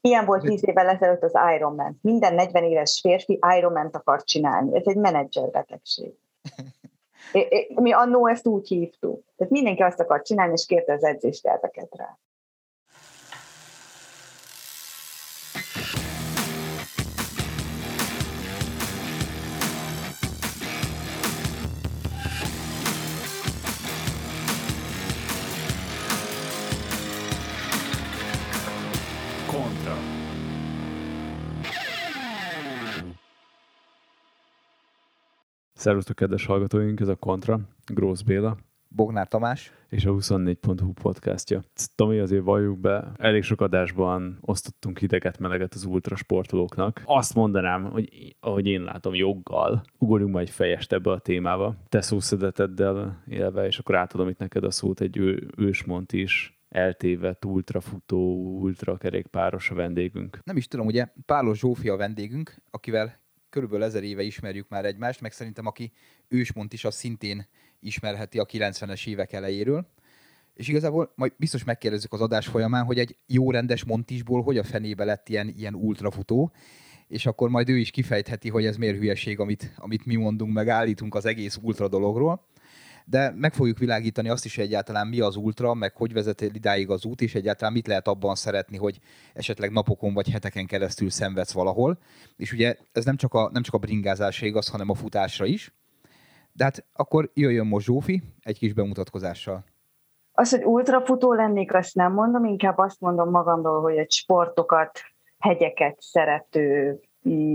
Ilyen volt tíz évvel ezelőtt az Ironman. Minden 40 éves férfi Ironman akar csinálni. Ez egy menedzserbetegség. Mi annó ezt úgy hívtuk. Tehát mindenki azt akar csinálni, és kérte az edzésterveket rá. Szervusztok, kedves hallgatóink, ez a Kontra, Grósz Béla. Bognár Tamás. És a 24.hu podcastja. Tomi, azért valljuk be, elég sok adásban osztottunk hideget, meleget az ultrasportolóknak. Azt mondanám, hogy ahogy én látom joggal, ugorjunk majd fejest ebbe a témába. Te szószedeteddel élve, és akkor átadom itt neked a szót egy ő, ősmont is eltévedt ultrafutó, ultrakerékpáros a vendégünk. Nem is tudom, ugye Pálos Zsófia a vendégünk, akivel körülbelül ezer éve ismerjük már egymást, meg szerintem aki ősmont is, az szintén ismerheti a 90-es évek elejéről. És igazából majd biztos megkérdezzük az adás folyamán, hogy egy jó rendes montisból hogy a fenébe lett ilyen, ilyen ultrafutó, és akkor majd ő is kifejtheti, hogy ez miért hülyeség, amit, amit mi mondunk, meg állítunk az egész ultra dologról de meg fogjuk világítani azt is, hogy egyáltalán mi az ultra, meg hogy vezet idáig az út, és egyáltalán mit lehet abban szeretni, hogy esetleg napokon vagy heteken keresztül szenvedsz valahol. És ugye ez nem csak a, nem csak a bringázásra igaz, hanem a futásra is. De hát akkor jöjjön most Zsófi egy kis bemutatkozással. Az, hogy ultrafutó lennék, azt nem mondom, inkább azt mondom magamról, hogy egy sportokat, hegyeket szerető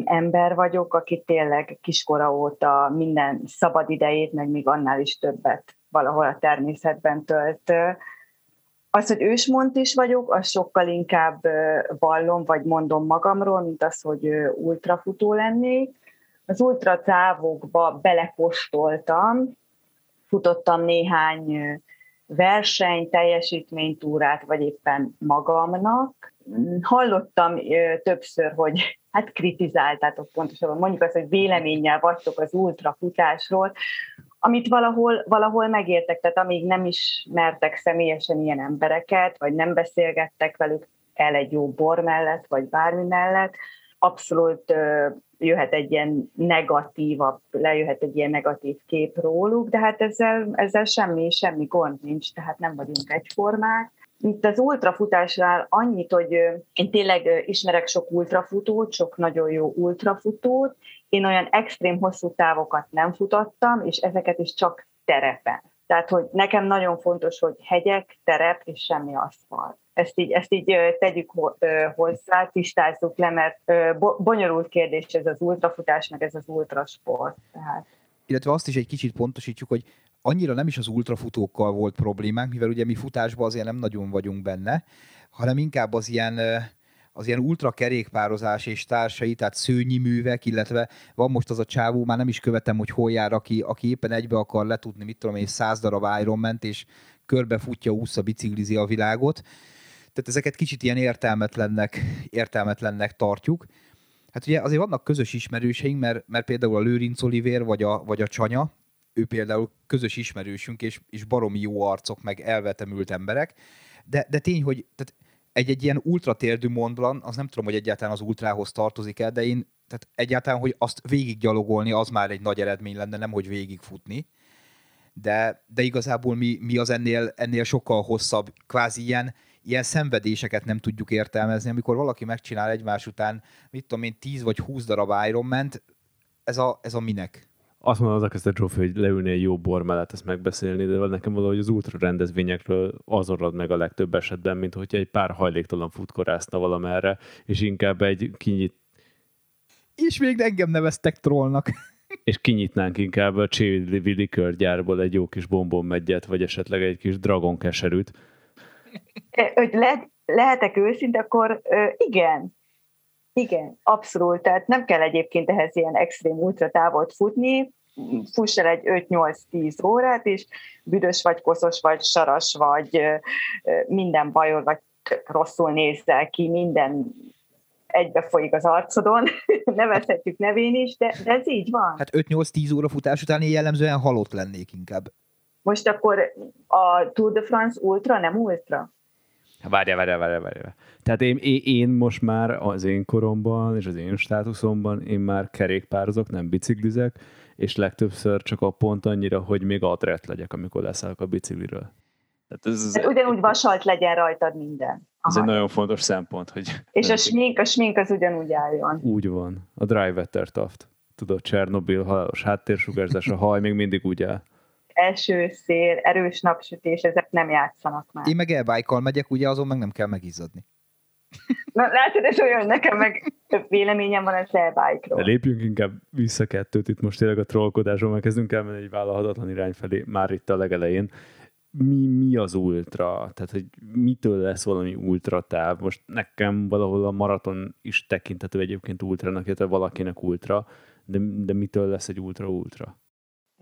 ember vagyok, aki tényleg kiskora óta minden szabad idejét, meg még annál is többet valahol a természetben tölt. Az, hogy ősmont is vagyok, az sokkal inkább vallom, vagy mondom magamról, mint az, hogy ultrafutó lennék. Az ultratávokba belekostoltam, futottam néhány verseny, teljesítménytúrát, vagy éppen magamnak. Hallottam többször, hogy hát kritizáltátok pontosabban, mondjuk azt, hogy véleménnyel vagytok az ultrafutásról, amit valahol, valahol megértek, tehát amíg nem ismertek személyesen ilyen embereket, vagy nem beszélgettek velük el egy jó bor mellett, vagy bármi mellett, abszolút jöhet egy ilyen negatívabb, lejöhet egy ilyen negatív kép róluk, de hát ezzel, ezzel semmi, semmi gond nincs, tehát nem vagyunk egyformák. Itt az ultrafutásnál annyit, hogy én tényleg ismerek sok ultrafutót, sok nagyon jó ultrafutót, én olyan extrém hosszú távokat nem futottam, és ezeket is csak terepen. Tehát, hogy nekem nagyon fontos, hogy hegyek, terep és semmi aszfalt. Ezt így, ezt így tegyük hozzá, tisztázzuk le, mert bonyolult kérdés ez az ultrafutás, meg ez az ultrasport. Tehát. Illetve azt is egy kicsit pontosítjuk, hogy annyira nem is az ultrafutókkal volt problémánk, mivel ugye mi futásban azért nem nagyon vagyunk benne, hanem inkább az ilyen az ilyen ultra kerékpározás és társai, tehát szőnyi művek, illetve van most az a csávó, már nem is követem, hogy hol jár, aki, aki éppen egybe akar letudni, mit tudom én, száz darab ment, és körbe futja, úszza, biciklizi a világot. Tehát ezeket kicsit ilyen értelmetlennek, értelmetlennek tartjuk. Hát ugye azért vannak közös ismerőseink, mert, mert például a Lőrinc Olivér vagy a, vagy a Csanya, ő például közös ismerősünk, és, és baromi jó arcok, meg elvetemült emberek, de, de tény, hogy tehát egy-egy ilyen ultratérdű mondlan, az nem tudom, hogy egyáltalán az ultrához tartozik el, de én, tehát egyáltalán, hogy azt végiggyalogolni, az már egy nagy eredmény lenne, nem hogy végigfutni. De, de igazából mi, mi az ennél, ennél sokkal hosszabb, kvázi ilyen, ilyen szenvedéseket nem tudjuk értelmezni, amikor valaki megcsinál egymás után, mit tudom én, 10 vagy 20 darab Ironman-t, ez a, ez a minek? azt mondom, az elkezdte Zsófi, hogy leülni egy jó bor mellett ezt megbeszélni, de nekem valahogy az ultra rendezvényekről az orrad meg a legtöbb esetben, mint hogy egy pár hajléktalan futkorászna valamerre, és inkább egy kinyit... És még engem neveztek trollnak. és kinyitnánk inkább a Chili gyárból egy jó kis bombonmegyet, vagy esetleg egy kis dragon keserűt. Hogy le, lehetek őszinte, akkor igen, igen, abszolút. Tehát nem kell egyébként ehhez ilyen extrém ultratávot futni, fuss el egy 5-8-10 órát, és büdös vagy, koszos vagy, saras vagy, minden bajod, vagy rosszul nézzel ki, minden egybe folyik az arcodon, nevezhetjük nevén is, de, de ez így van. Hát 5-8-10 óra futás után én jellemzően halott lennék inkább. Most akkor a Tour de France ultra, nem ultra? Várjál, várjál, várjál, várjál. Tehát én, én, én most már az én koromban és az én státuszomban én már kerékpározok, nem biciklizek, és legtöbbször csak a pont annyira, hogy még atret legyek, amikor leszállok a bicikliről. Tehát ez, ez, hát ugyanúgy vasalt legyen rajtad minden. Aha. Ez egy nagyon fontos szempont. Hogy és a smink, a smink az ugyanúgy álljon. Úgy van. A Dry Weather Taft. Tudod, Csernobil, halálos háttérsugárzás, a haj még mindig úgy áll eső, szél, erős napsütés, ezek nem játszanak már. Én meg elbájkal megyek, ugye azon meg nem kell megizzadni. Na, látod, ez olyan, nekem meg több véleményem van az elbájkról. De lépjünk inkább vissza kettőt, itt most tényleg a trollkodásról, mert kezdünk elmenni egy vállalhatatlan irány felé már itt a legelején. Mi, mi az ultra? Tehát, hogy mitől lesz valami ultra táv? Most nekem valahol a maraton is tekinthető egyébként ultranak, illetve valakinek ultra, de, de mitől lesz egy ultra-ultra?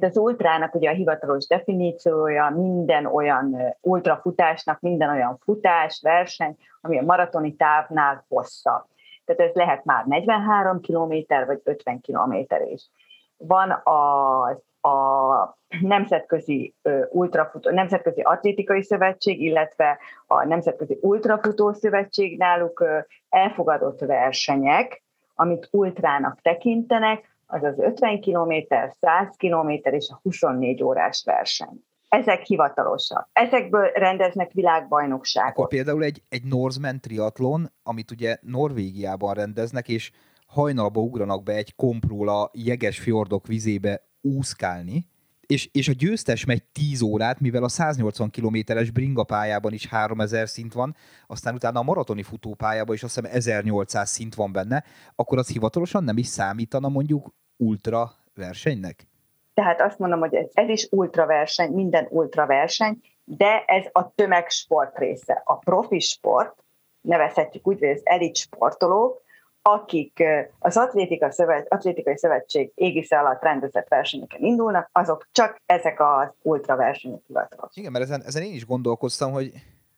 De az ultrának ugye a hivatalos definíciója minden olyan ultrafutásnak, minden olyan futás, verseny, ami a maratoni távnál hosszabb. Tehát ez lehet már 43 km vagy 50 km is. Van a, a Nemzetközi Ultrafutó, Nemzetközi Atlétikai Szövetség, illetve a Nemzetközi Ultrafutó Szövetség náluk elfogadott versenyek, amit ultrának tekintenek, az az 50 km, 100 km és a 24 órás verseny. Ezek hivatalosak. Ezekből rendeznek világbajnokságot. Akkor például egy, egy Norseman triatlon, amit ugye Norvégiában rendeznek, és hajnalba ugranak be egy kompról a jeges fjordok vizébe úszkálni, és, és a győztes megy 10 órát, mivel a 180 kilométeres bringa pályában is 3000 szint van, aztán utána a maratoni futópályában is azt hiszem 1800 szint van benne, akkor az hivatalosan nem is számítana mondjuk ultra versenynek? Tehát azt mondom, hogy ez, ez is ultra verseny, minden ultra verseny, de ez a tömegsport része. A profi sport, nevezhetjük úgy, hogy az elit sportolók, akik az Atlétika Szövet, Atlétikai Szövetség égisze alatt rendezett versenyeken indulnak, azok csak ezek az ultra versenyek hivatalos. Igen, mert ezen, ezen én is gondolkoztam, hogy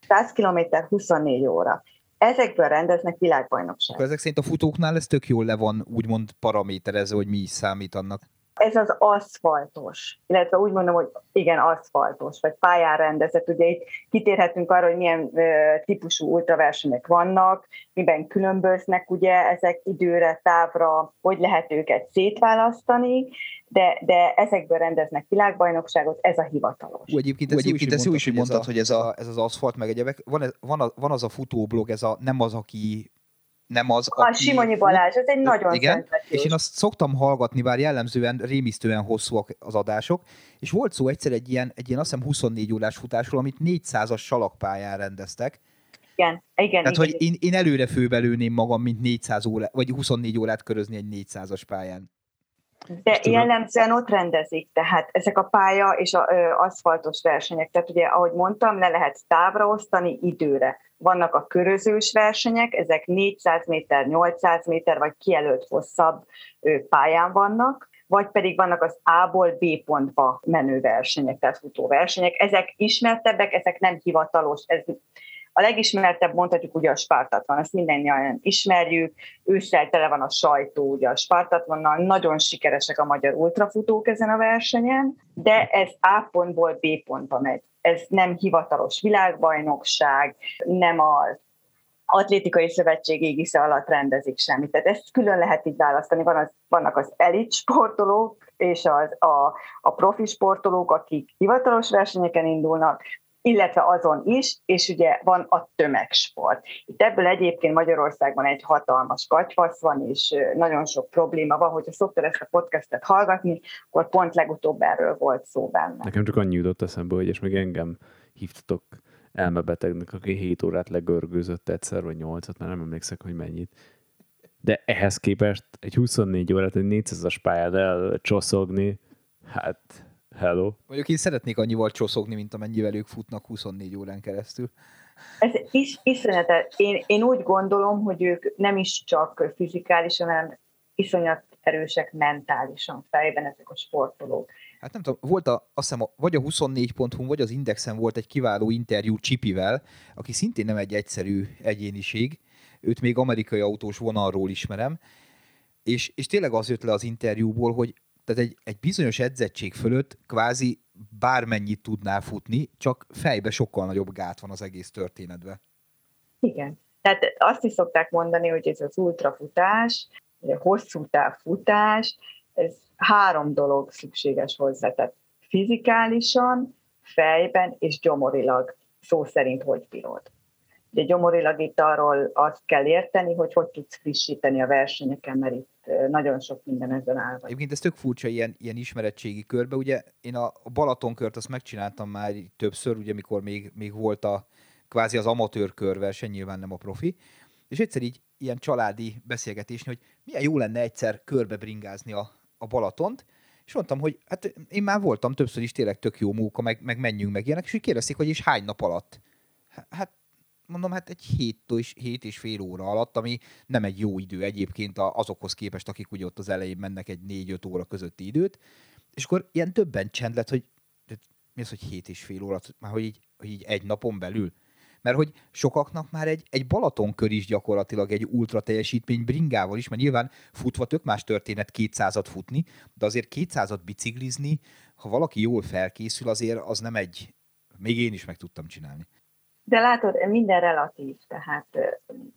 100 km 24 óra. Ezekből rendeznek világbajnokságot. Ezek szerint a futóknál ez tök jól le van úgymond paraméterezve, hogy mi is számít annak. Ez az aszfaltos, illetve úgy mondom, hogy igen, aszfaltos, vagy pályán rendezett. Ugye itt kitérhetünk arra, hogy milyen ö, típusú ultraversenyek vannak, miben különböznek ugye ezek időre, távra, hogy lehet őket szétválasztani, de, de ezekből rendeznek világbajnokságot, ez a hivatalos. Ú, egyébként ez, egyébként jó, is, mondtad, hogy ez, a, ez az aszfalt, meg egyebek. Van, ez, van, a, van az a futóblog, ez a nem az, aki nem az, a aki... Simonyi Balázs, ez egy nagyon Igen, és én azt szoktam hallgatni, bár jellemzően rémisztően hosszúak az adások, és volt szó egyszer egy ilyen, egy ilyen azt hiszem 24 órás futásról, amit 400-as salakpályán rendeztek. Igen, igen. Tehát, igen. hogy én, én előre főbelőném magam, mint 400 órát, vagy 24 órát körözni egy 400-as pályán. De jellemzően ott rendezik, tehát ezek a pálya és az aszfaltos versenyek, tehát ugye, ahogy mondtam, le lehet távra osztani időre. Vannak a körözős versenyek, ezek 400 méter, 800 méter, vagy kijelölt hosszabb pályán vannak, vagy pedig vannak az A-ból B pontba menő versenyek, tehát futóversenyek. Ezek ismertebbek, ezek nem hivatalos, ez a legismertebb mondhatjuk ugye a Spartatlan, ezt mindannyian ismerjük, ősszel tele van a sajtó ugye a Spartatlannal, nagyon sikeresek a magyar ultrafutók ezen a versenyen, de ez A pontból B pontba megy. Ez nem hivatalos világbajnokság, nem az atlétikai szövetség égisze alatt rendezik semmit. Tehát ezt külön lehet így választani. Van az, vannak az elit sportolók, és az, a, a profi sportolók, akik hivatalos versenyeken indulnak, illetve azon is, és ugye van a tömegsport. Itt ebből egyébként Magyarországban egy hatalmas katyvasz van, és nagyon sok probléma van, hogyha szoktad ezt a podcastet hallgatni, akkor pont legutóbb erről volt szó benne. Nekem csak annyi jutott eszembe, hogy és még engem hívtatok elmebetegnek, aki 7 órát legörgőzött egyszer, vagy 8-at, már nem emlékszek, hogy mennyit. De ehhez képest egy 24 órát, egy 400-as pályát elcsoszogni, hát Hello. Mondjuk én szeretnék annyival csoszogni, mint amennyivel ők futnak 24 órán keresztül. Ez is iszonyatos. Én, én úgy gondolom, hogy ők nem is csak fizikálisan, hanem iszonyat erősek mentálisan fejben ezek a sportolók. Hát nem tudom, volt a, azt hiszem, vagy a 24.hu, vagy az Indexen volt egy kiváló interjú Csipivel, aki szintén nem egy egyszerű egyéniség, őt még amerikai autós vonalról ismerem, és, és tényleg az jött le az interjúból, hogy tehát egy, egy bizonyos edzettség fölött kvázi bármennyit tudnál futni, csak fejbe sokkal nagyobb gát van az egész történetben. Igen. Tehát azt is szokták mondani, hogy ez az ultrafutás, a hosszú távfutás, ez három dolog szükséges hozzá. Tehát fizikálisan, fejben és gyomorilag szó szerint hogy bírod. Ugye gyomorilag itt arról azt kell érteni, hogy hogy tudsz frissíteni a versenyeken, mert itt nagyon sok minden ezen áll. Egyébként ez tök furcsa ilyen, ilyen ismeretségi körbe. Ugye én a Balatonkört azt megcsináltam már többször, ugye mikor még, még volt a kvázi az amatőr körverseny, nyilván nem a profi, és egyszer így ilyen családi beszélgetésni, hogy milyen jó lenne egyszer körbe bringázni a, a Balatont, és mondtam, hogy hát én már voltam többször is tényleg tök jó móka, meg, meg menjünk meg ilyenek, és úgy kérdezték, hogy is hány nap alatt. Hát mondom, hát egy hét és, hét és fél óra alatt, ami nem egy jó idő egyébként azokhoz képest, akik ugye ott az elején mennek egy négy-öt óra közötti időt, és akkor ilyen többen csend lett, hogy mi az, hogy hét és fél óra, már hogy így, hogy így egy napon belül. Mert hogy sokaknak már egy, egy Balatonkör is gyakorlatilag egy ultra teljesítmény bringával is, mert nyilván futva tök más történet 200-at futni, de azért 200-at biciklizni, ha valaki jól felkészül, azért az nem egy, még én is meg tudtam csinálni. De látod, minden relatív, tehát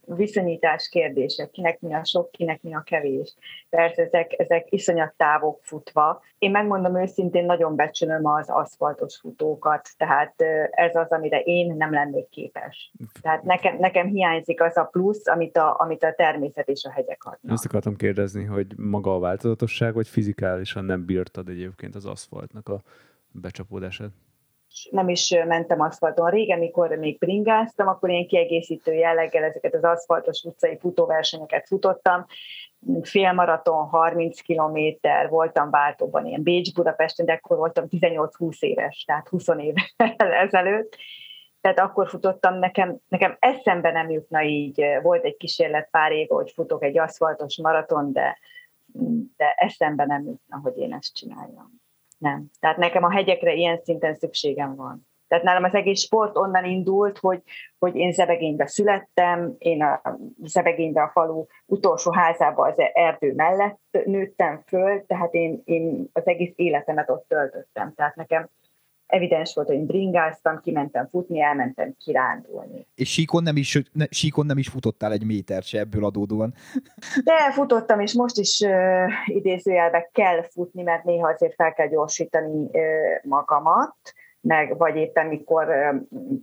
viszonyítás kérdése, kinek mi a sok, kinek mi a kevés. Persze ezek, ezek iszonyat távok futva. Én megmondom őszintén, nagyon becsülöm az aszfaltos futókat, tehát ez az, amire én nem lennék képes. Tehát nekem, nekem hiányzik az a plusz, amit a, amit a természet és a hegyek adnak. Azt akartam kérdezni, hogy maga a változatosság, vagy fizikálisan nem bírtad egyébként az aszfaltnak a becsapódását? Nem is mentem aszfalton. Régen, mikor még bringáztam, akkor én kiegészítő jelleggel ezeket az aszfaltos utcai futóversenyeket futottam. Félmaraton, 30 kilométer, voltam váltóban, ilyen Bécs-Budapesten, de akkor voltam 18-20 éves, tehát 20 évvel ezelőtt. Tehát akkor futottam, nekem, nekem eszembe nem jutna így, volt egy kísérlet pár éve, hogy futok egy aszfaltos maraton, de, de eszembe nem jutna, hogy én ezt csináljam nem. Tehát nekem a hegyekre ilyen szinten szükségem van. Tehát nálam az egész sport onnan indult, hogy, hogy én Zebegénybe születtem, én a Zebegénybe a falu utolsó házába az erdő mellett nőttem föl, tehát én, én az egész életemet ott töltöttem. Tehát nekem evidens volt, hogy bringáztam, kimentem futni, elmentem kirándulni. És síkon nem is, ne, síkon nem is futottál egy méter se ebből adódóan? De futottam, és most is uh, idézőjelbe kell futni, mert néha azért fel kell gyorsítani uh, magamat, meg vagy éppen mikor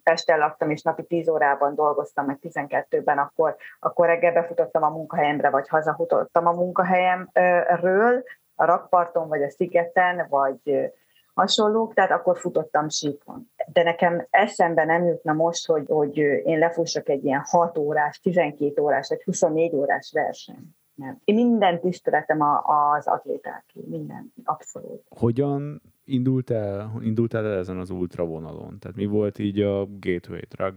Pesten laktam, és napi 10 órában dolgoztam, meg 12-ben, akkor, akkor reggel befutottam a munkahelyemre, vagy hazafutottam a munkahelyemről, a rakparton, vagy a szigeten, vagy hasonlók, tehát akkor futottam síkon. De nekem eszembe nem jutna most, hogy, hogy én lefussak egy ilyen 6 órás, 12 órás, vagy 24 órás verseny. Nem. Én minden tiszteletem az atléták, minden, abszolút. Hogyan indult el, indult el ezen az ultra vonalon? Tehát mi volt így a gateway drug?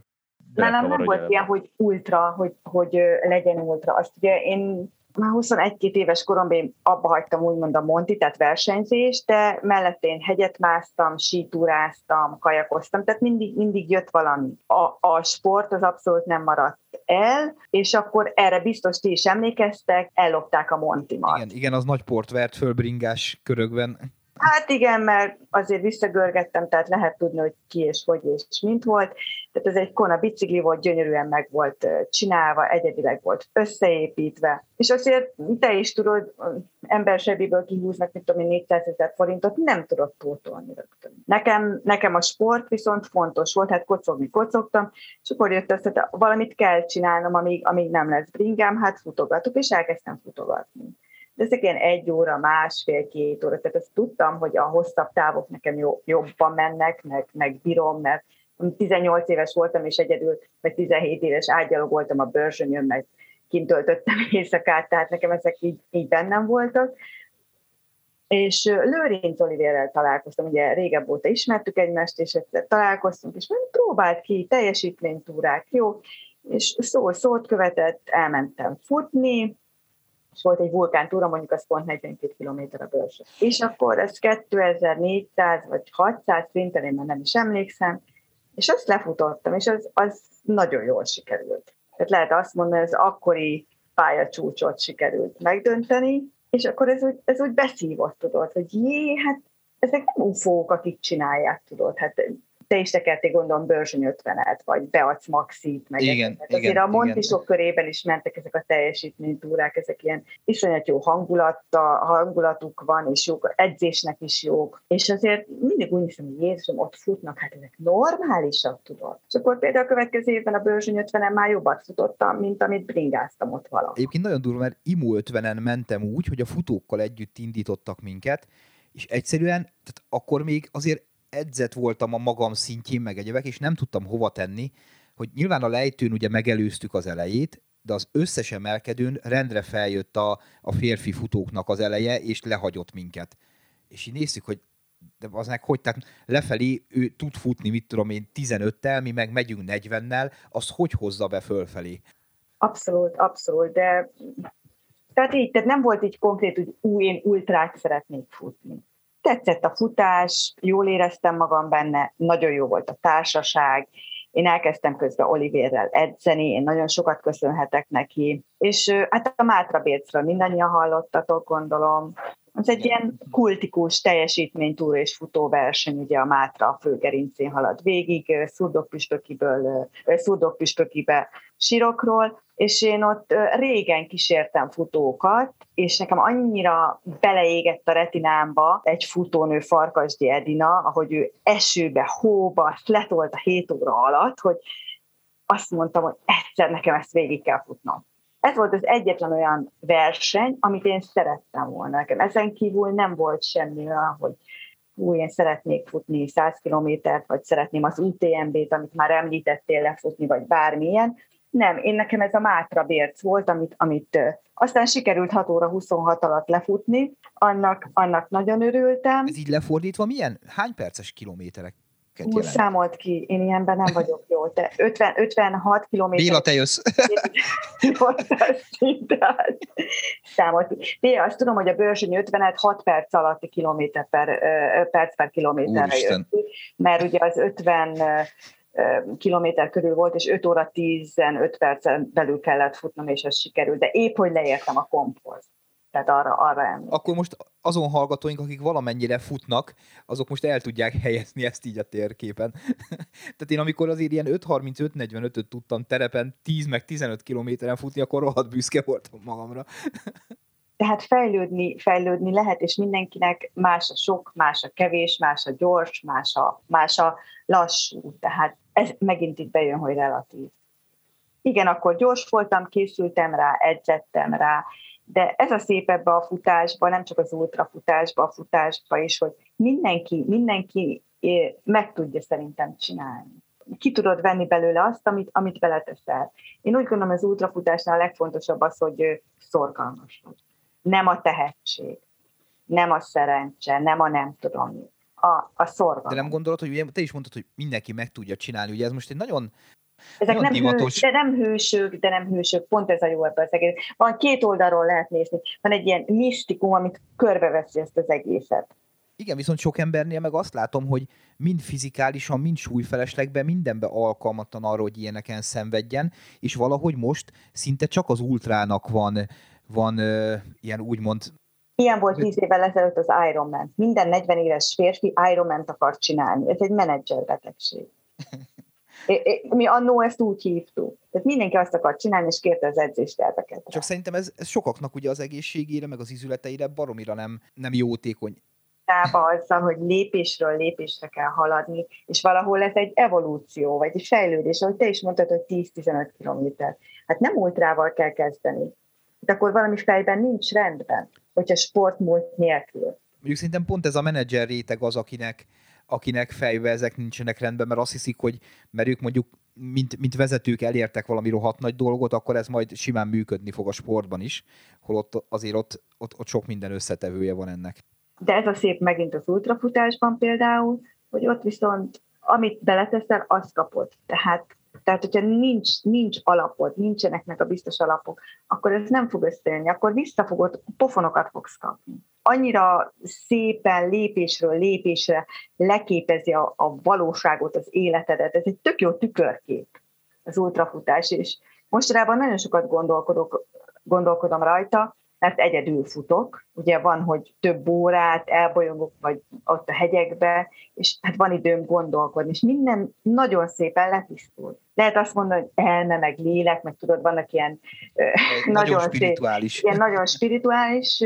Nálam nem volt ilyen, hogy ultra, hogy, hogy legyen ultra. Azt ugye én már 21 éves koromban én abba hagytam úgymond a Monti, tehát versenyzést, de mellett én hegyet másztam, sítúráztam, kajakoztam, tehát mindig, mindig jött valami. A, a sport az abszolút nem maradt el, és akkor erre biztos ti is emlékeztek, ellopták a Montimat. Igen, igen, az nagy port vert föl bringás körökben. Hát igen, mert azért visszagörgettem, tehát lehet tudni, hogy ki és hogy és mint volt. Tehát ez egy kona bicikli volt, gyönyörűen meg volt csinálva, egyedileg volt összeépítve. És azért te is tudod, ember sebéből kihúznak, mint tudom 400 ezer forintot, nem tudod pótolni rögtön. Nekem, nekem a sport viszont fontos volt, hát kocogni kocogtam, és akkor jött össze, hogy valamit kell csinálnom, amíg, amíg nem lesz bringám, hát futogatok, és elkezdtem futogatni de ezek ilyen egy óra, másfél, két óra, tehát ezt tudtam, hogy a hosszabb távok nekem jó, jobban mennek, meg, meg bírom, mert 18 éves voltam, és egyedül, vagy 17 éves ágyalogoltam a bőrzsönyön, meg kint töltöttem éjszakát, tehát nekem ezek így, így bennem voltak. És Lőrinc Olivérrel találkoztam, ugye régebb óta ismertük egymást, és egyszer találkoztunk, és mondjuk próbált ki teljesítménytúrák, jó, és szó szót követett, elmentem futni, és volt egy vulkántúra, mondjuk az pont 42 km a bőrső. És akkor ez 2400 vagy 600 szinten, én már nem is emlékszem, és azt lefutottam, és az, az nagyon jól sikerült. Tehát lehet azt mondani, hogy az akkori pályacsúcsot sikerült megdönteni, és akkor ez úgy, ez úgy beszívott, tudod, hogy jé, hát ezek nem ufók, akik csinálják, tudod, hát te is tekerték gondolom Börzsöny 50-et, vagy Beac Maxit, meg igen, ezeket. Azért igen, a Montisok igen. körében is mentek ezek a teljesítménytúrák, ezek ilyen iszonyat jó hangulata, hangulatuk van, és jók, edzésnek is jók. És azért mindig úgy hiszem, hogy Jézusom, ott futnak, hát ezek normálisak, tudod. És akkor például a következő évben a Börzsöny 50-en már jobbat futottam, mint amit bringáztam ott valahol. Egyébként nagyon durva, mert IMU 50-en mentem úgy, hogy a futókkal együtt indítottak minket, és egyszerűen, tehát akkor még azért edzett voltam a magam szintjén, meg egyebek, és nem tudtam hova tenni, hogy nyilván a lejtőn ugye megelőztük az elejét, de az összes emelkedőn rendre feljött a, a férfi futóknak az eleje, és lehagyott minket. És így néztük, hogy de az meg hogy, tehát lefelé ő tud futni, mit tudom én, 15-tel, mi meg megyünk 40-nel, azt hogy hozza be fölfelé? Abszolút, abszolút, de tehát így, tehát nem volt így konkrét, hogy új, én ultrát szeretnék futni. Tetszett a futás, jól éreztem magam benne, nagyon jó volt a társaság, én elkezdtem közben Olivérrel edzeni, én nagyon sokat köszönhetek neki, és hát a Mátra Bércről mindannyian hallottatok, gondolom. Ez egy ilyen kultikus teljesítménytúró és futóverseny, ugye a Mátra főgerincén halad végig, szurdokpüspökiből, szurdokpüspökibe sirokról, és én ott régen kísértem futókat, és nekem annyira beleégett a retinámba egy futónő Farkasdi Edina, ahogy ő esőbe, hóba, letolt a 7 óra alatt, hogy azt mondtam, hogy egyszer nekem ezt végig kell futnom. Ez volt az egyetlen olyan verseny, amit én szerettem volna. Nekem ezen kívül nem volt semmi olyan, hogy hú, én szeretnék futni 100 kilométert, vagy szeretném az UTMB-t, amit már említettél lefutni, vagy bármilyen. Nem, én nekem ez a Mátra Bérc volt, amit, amit aztán sikerült 6 óra 26 alatt lefutni, annak, annak nagyon örültem. Ez így lefordítva milyen? Hány perces kilométerek? Úgy számolt ki, én ilyenben nem vagyok jó, de 50, 56 kilométer. Béla, te jössz. számolt ki. Béla, azt tudom, hogy a bőrsöny 50-et 6 perc alatti kilométer per, perc per kilométerre jött mert ugye az 50 kilométer körül volt, és 5 óra 15 percen belül kellett futnom, és ez sikerült, de épp, hogy leértem a komphoz. Tehát arra, arra emlékszem. Akkor most azon hallgatóink, akik valamennyire futnak, azok most el tudják helyezni ezt így a térképen. Tehát én amikor azért ilyen 5.35-45-öt tudtam terepen 10 meg 15 kilométeren futni, akkor rohadt büszke voltam magamra. Tehát fejlődni, fejlődni lehet, és mindenkinek más a sok, más a kevés, más a gyors, más a, más a lassú. Tehát ez megint itt bejön, hogy relatív. Igen, akkor gyors voltam, készültem rá, edzettem rá, de ez a szép ebbe a futásba, nem csak az ultrafutásba, a futásba is, hogy mindenki, mindenki meg tudja szerintem csinálni. Ki tudod venni belőle azt, amit, amit beleteszel. Én úgy gondolom, az ultrafutásnál a legfontosabb az, hogy szorgalmas vagy. Nem a tehetség, nem a szerencse, nem a nem tudom mi. A, a szorgalom. De nem gondolod, hogy ugye, te is mondtad, hogy mindenki meg tudja csinálni. Ugye ez most egy nagyon ezek nem, hő, de nem hősök, de nem hősök, pont ez a jó ebben az egész. Van két oldalról lehet nézni, van egy ilyen misztikum, amit körbeveszi ezt az egészet. Igen, viszont sok embernél meg azt látom, hogy mind fizikálisan, mind súlyfeleslegben mindenbe alkalmatlan arra, hogy ilyeneken szenvedjen, és valahogy most szinte csak az ultrának van, van ö, ilyen úgymond Ilyen volt 10 évvel ezelőtt az Ironman. Minden 40 éves férfi Ironman-t akar csinálni. Ez egy menedzser betegség. Mi annó ezt úgy hívtuk. Tehát mindenki azt akar csinálni, és kérte az edzésterveket. Csak szerintem ez, ez sokaknak ugye az egészségére, meg az izületeire baromira nem, nem jótékony. Tába azzal, hogy lépésről lépésre kell haladni, és valahol ez egy evolúció, vagy egy fejlődés, ahogy te is mondtad, hogy 10-15 kilométer. Hát nem ultrával kell kezdeni. Hát akkor valami fejben nincs rendben, hogyha sportmúlt nélkül. Mondjuk szerintem pont ez a menedzser réteg az, akinek, akinek fejbe ezek nincsenek rendben, mert azt hiszik, hogy mert ők mondjuk mint, mint vezetők elértek valami rohadt nagy dolgot, akkor ez majd simán működni fog a sportban is, holott azért ott, ott, ott sok minden összetevője van ennek. De ez a szép megint az ultrafutásban például, hogy ott viszont amit beleteszel, azt kapod. Tehát tehát, hogyha nincs, nincs alapod, nincsenek meg a biztos alapok, akkor ez nem fog összejönni, akkor visszafogod, pofonokat fogsz kapni. Annyira szépen lépésről lépésre leképezi a, a valóságot, az életedet. Ez egy tök jó tükörkép, az ultrafutás, és mostanában nagyon sokat gondolkodok, gondolkodom rajta, mert egyedül futok. Ugye van, hogy több órát elbolyogok, vagy ott a hegyekbe, és hát van időm gondolkodni, és minden nagyon szépen letisztul. Lehet azt mondani, hogy elme, meg lélek, meg tudod, vannak ilyen nagyon, nagyon spirituális, szép, ilyen nagyon spirituális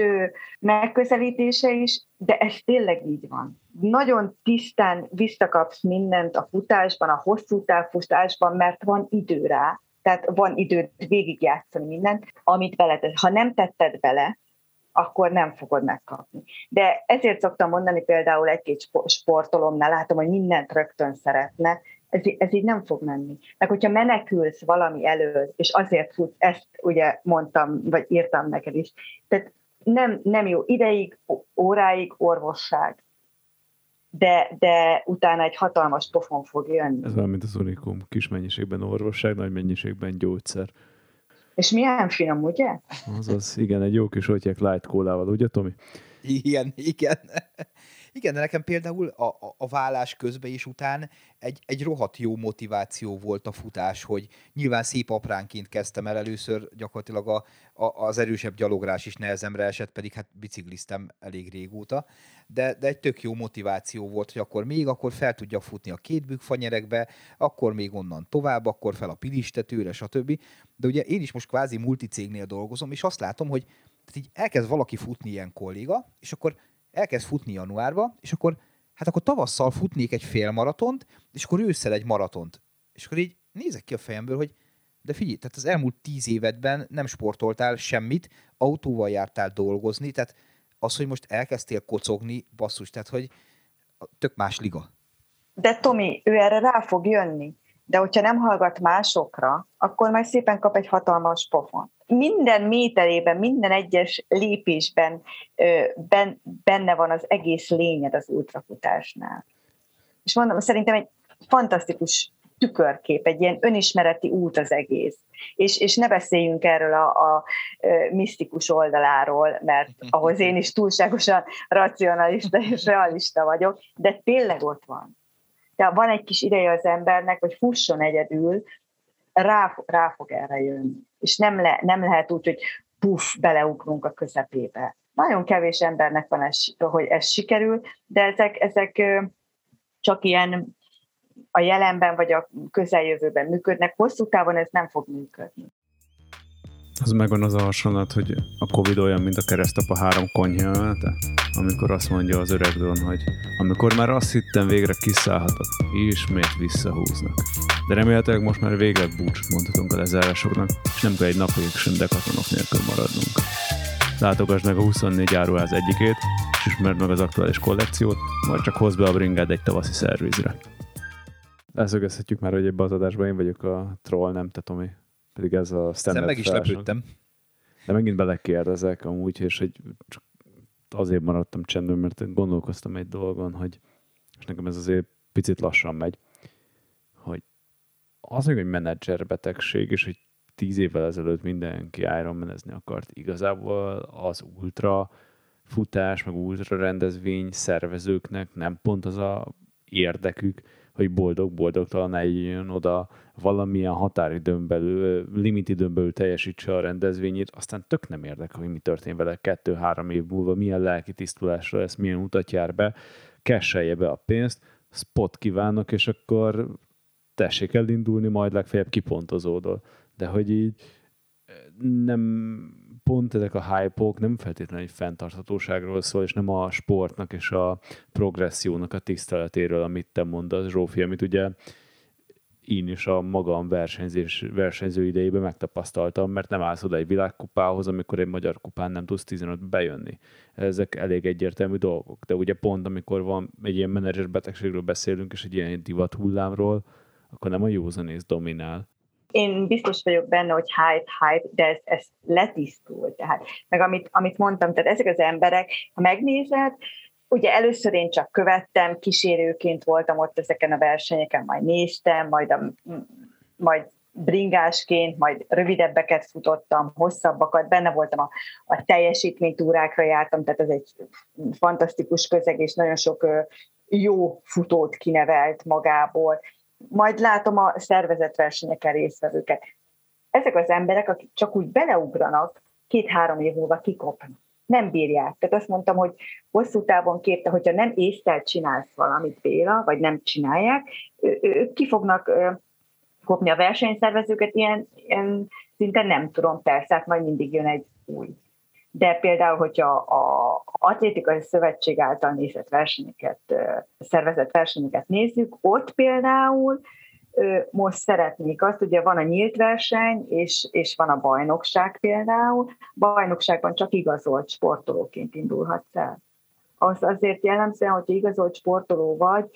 megközelítése is, de ez tényleg így van. Nagyon tisztán visszakapsz mindent a futásban, a hosszú távfutásban, mert van idő rá, tehát van időd végigjátszani mindent, amit beletett. Ha nem tetted bele, akkor nem fogod megkapni. De ezért szoktam mondani például egy-két sportolomnál, látom, hogy mindent rögtön szeretne, ez, ez így nem fog menni. Meg hogyha menekülsz valami elől, és azért fut, ezt ugye mondtam, vagy írtam neked is, tehát nem, nem jó ideig, óráig orvosság de, de utána egy hatalmas pofon fog jönni. Ez olyan, mint az unikum. Kis mennyiségben orvosság, nagy mennyiségben gyógyszer. És milyen finom, ugye? Azaz, igen, egy jó kis otyek light kólával, ugye Tomi? Igen, igen. Igen, de nekem például a, a, a vállás közben és után egy, egy rohadt jó motiváció volt a futás, hogy nyilván szép apránként kezdtem el először, gyakorlatilag a, a, az erősebb gyalográs is nehezemre esett, pedig hát bicikliztem elég régóta, de, de egy tök jó motiváció volt, hogy akkor még, akkor fel tudjak futni a két bükfanyerekbe, akkor még onnan tovább, akkor fel a pilistetőre, stb. De ugye én is most kvázi multicégnél dolgozom, és azt látom, hogy tehát így elkezd valaki futni ilyen kolléga, és akkor elkezd futni januárba, és akkor hát akkor tavasszal futnék egy fél maratont, és akkor ősszel egy maratont. És akkor így nézek ki a fejemből, hogy de figyelj, tehát az elmúlt tíz évedben nem sportoltál semmit, autóval jártál dolgozni, tehát az, hogy most elkezdtél kocogni, basszus, tehát hogy tök más liga. De Tomi, ő erre rá fog jönni. De hogyha nem hallgat másokra, akkor majd szépen kap egy hatalmas pofon. Minden méterében, minden egyes lépésben benne van az egész lényed az ultrafutásnál. És mondom, szerintem egy fantasztikus tükörkép, egy ilyen önismereti út az egész. És, és ne beszéljünk erről a, a, a misztikus oldaláról, mert ahhoz én is túlságosan racionalista és realista vagyok, de tényleg ott van de van egy kis ideje az embernek, hogy fusson egyedül, rá, rá fog erre jönni. És nem, le, nem lehet úgy, hogy puff, beleugrunk a közepébe. Nagyon kevés embernek van ez, hogy ez sikerül, de ezek, ezek csak ilyen a jelenben vagy a közeljövőben működnek, hosszú távon ez nem fog működni. Az megvan az a hasonlat, hogy a Covid olyan, mint a keresztapa három konyha amikor azt mondja az öreg Don, hogy amikor már azt hittem végre kiszállhatok, ismét visszahúznak. De remélhetőleg most már végleg búcsút mondhatunk a lezárásoknak, és nem kell egy napig sem dekatonok nélkül maradnunk. Látogass meg a 24 áruház egyikét, és ismerd meg az aktuális kollekciót, majd csak hozd be a bringád egy tavaszi szervizre. Elszögezhetjük már, hogy ebbe az adásban én vagyok a troll, nem te Tomi. Pedig ez a stand meg is lepődtem. De megint belekérdezek amúgy, és hogy csak azért maradtam csendben, mert gondolkoztam egy dolgon, hogy és nekem ez azért picit lassan megy, hogy az még egy menedzser betegség, és hogy tíz évvel ezelőtt mindenki Ironmanezni akart. Igazából az ultra futás, meg ultra rendezvény szervezőknek nem pont az a érdekük, hogy boldog-boldogtalan eljön oda valamilyen határidőn belül, limitidőn belül teljesítse a rendezvényét, aztán tök nem érdekel, hogy mi történt vele kettő-három év múlva, milyen lelki tisztulásra lesz, milyen utat jár be, kesselje be a pénzt, spot kívánok, és akkor tessék elindulni, majd legfeljebb kipontozódol. De hogy így nem pont ezek a hype nem feltétlenül egy fenntarthatóságról szól, és nem a sportnak és a progressziónak a tiszteletéről, amit te mondasz, Zsófi, amit ugye én is a magam versenyzés, versenyző idejében megtapasztaltam, mert nem állsz oda egy világkupához, amikor egy magyar kupán nem tudsz 15 bejönni. Ezek elég egyértelmű dolgok. De ugye pont amikor van egy ilyen menedzser betegségről beszélünk, és egy ilyen divat hullámról, akkor nem a józanész dominál, én biztos vagyok benne, hogy hype, hype, de ez, ez letisztul. Tehát, meg amit, amit mondtam, tehát ezek az emberek, ha megnézed, ugye először én csak követtem, kísérőként voltam ott ezeken a versenyeken, majd néztem, majd, a, majd bringásként, majd rövidebbeket futottam, hosszabbakat, benne voltam a, a teljesítménytúrákra jártam, tehát ez egy fantasztikus közeg, és nagyon sok jó futót kinevelt magából majd látom a szervezett versenyeken résztvevőket. Ezek az emberek, akik csak úgy beleugranak, két-három év múlva kikopnak. Nem bírják. Tehát azt mondtam, hogy hosszú távon képte, hogyha nem észtel csinálsz valamit, Béla, vagy nem csinálják, ők ki fognak kopni a versenyszervezőket, ilyen, ilyen szinten nem tudom, persze, hát majd mindig jön egy új. De például, hogyha a atlétikai szövetség által nézett versenyeket, szervezett versenyeket nézzük, ott például most szeretnék azt, ugye van a nyílt verseny, és, és van a bajnokság például. Bajnokságban csak igazolt sportolóként indulhatsz el. Az azért jellemzően, hogyha igazolt sportoló vagy,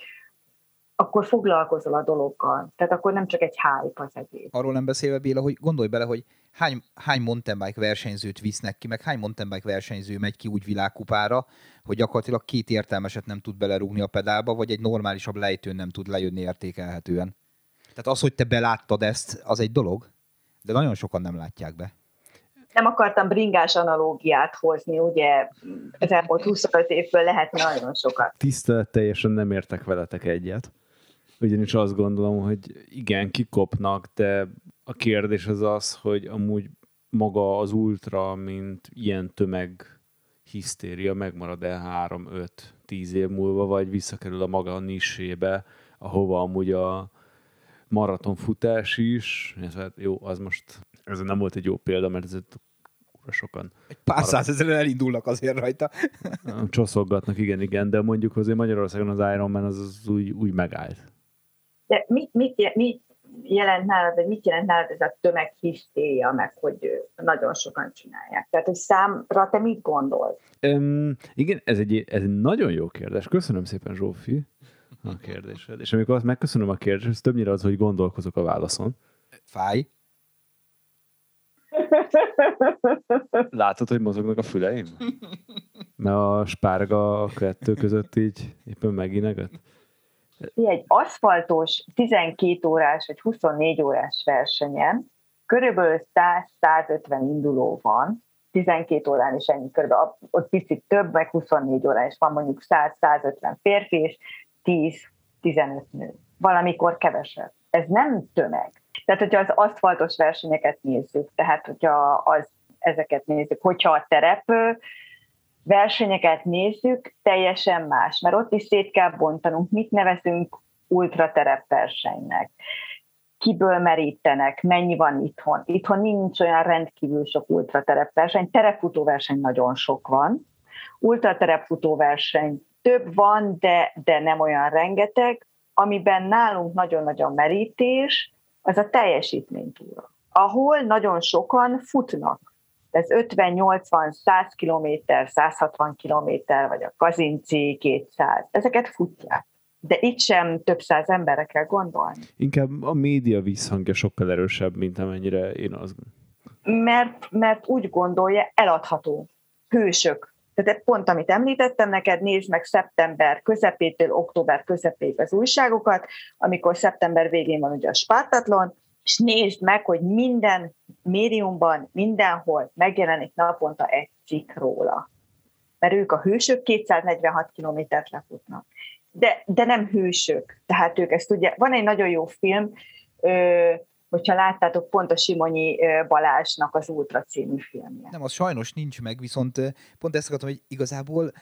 akkor foglalkozol a dologgal. Tehát akkor nem csak egy hype az egész. Arról nem beszélve, Béla, hogy gondolj bele, hogy hány, hány mountain bike versenyzőt visznek ki, meg hány mountain bike versenyző megy ki úgy világkupára, hogy gyakorlatilag két értelmeset nem tud belerúgni a pedálba, vagy egy normálisabb lejtőn nem tud lejönni értékelhetően. Tehát az, hogy te beláttad ezt, az egy dolog, de nagyon sokan nem látják be. Nem akartam bringás analógiát hozni, ugye az elmúlt 25 évből lehetne nagyon sokat. Tisztelet teljesen nem értek veletek egyet. Ugyanis azt gondolom, hogy igen, kikopnak, de a kérdés az az, hogy amúgy maga az ultra, mint ilyen tömeg hisztéria megmarad-e 3-5-10 év múlva, vagy visszakerül a maga a nisébe, ahova amúgy a maratonfutás is, hát jó, az most, ez nem volt egy jó példa, mert ez sokan. Egy pár százezeren elindulnak azért rajta. Csoszoggatnak, igen, igen, de mondjuk azért Magyarországon az Ironman az, az úgy, úgy megállt. De mit, mit, mit jelent nálad, vagy mit jelent nálad ez a tömeghisztéria, meg hogy nagyon sokan csinálják? Tehát, hogy számra te mit gondolsz? Um, igen, ez egy, ez egy nagyon jó kérdés. Köszönöm szépen, Zsófi a kérdésed. És amikor azt megköszönöm a kérdést, ez többnyire az, hogy gondolkozok a válaszon. Fáj? Látod, hogy mozognak a füleim? Mert a spárga a kettő között így éppen megineget? Egy aszfaltos 12 órás vagy 24 órás versenyen körülbelül 100-150 induló van, 12 órán is ennyi körülbelül, ott picit több, meg 24 órán is van mondjuk 100-150 férfi, és 10-15 nő. Valamikor kevesebb. Ez nem tömeg. Tehát, hogyha az aszfaltos versenyeket nézzük, tehát, hogyha az, ezeket nézzük, hogyha a terep versenyeket nézzük, teljesen más, mert ott is szét kell bontanunk, mit nevezünk ultraterep versenynek kiből merítenek, mennyi van itthon. Itthon nincs olyan rendkívül sok ultraterep verseny, terepfutóverseny nagyon sok van, ultraterepfutóverseny több van, de, de nem olyan rengeteg, amiben nálunk nagyon-nagyon merítés, az a teljesítménytúra, ahol nagyon sokan futnak. Ez 50-80-100 km, 160 km, vagy a Kazinci 200, ezeket futják. De itt sem több száz emberre kell gondolni. Inkább a média visszhangja sokkal erősebb, mint amennyire én az. Mert, mert úgy gondolja, eladható. Hősök, tehát pont, amit említettem neked, nézd meg szeptember közepétől október közepéig az újságokat, amikor szeptember végén van ugye a Spartatlon, és nézd meg, hogy minden médiumban, mindenhol megjelenik naponta egy cikk róla. Mert ők a hősök 246 kilométert lefutnak. De, de nem hősök. Tehát ők ezt ugye, van egy nagyon jó film, hogyha láttátok pont a Simonyi Balázsnak az Ultra című filmje. Nem, az sajnos nincs meg, viszont pont ezt akartam, hogy igazából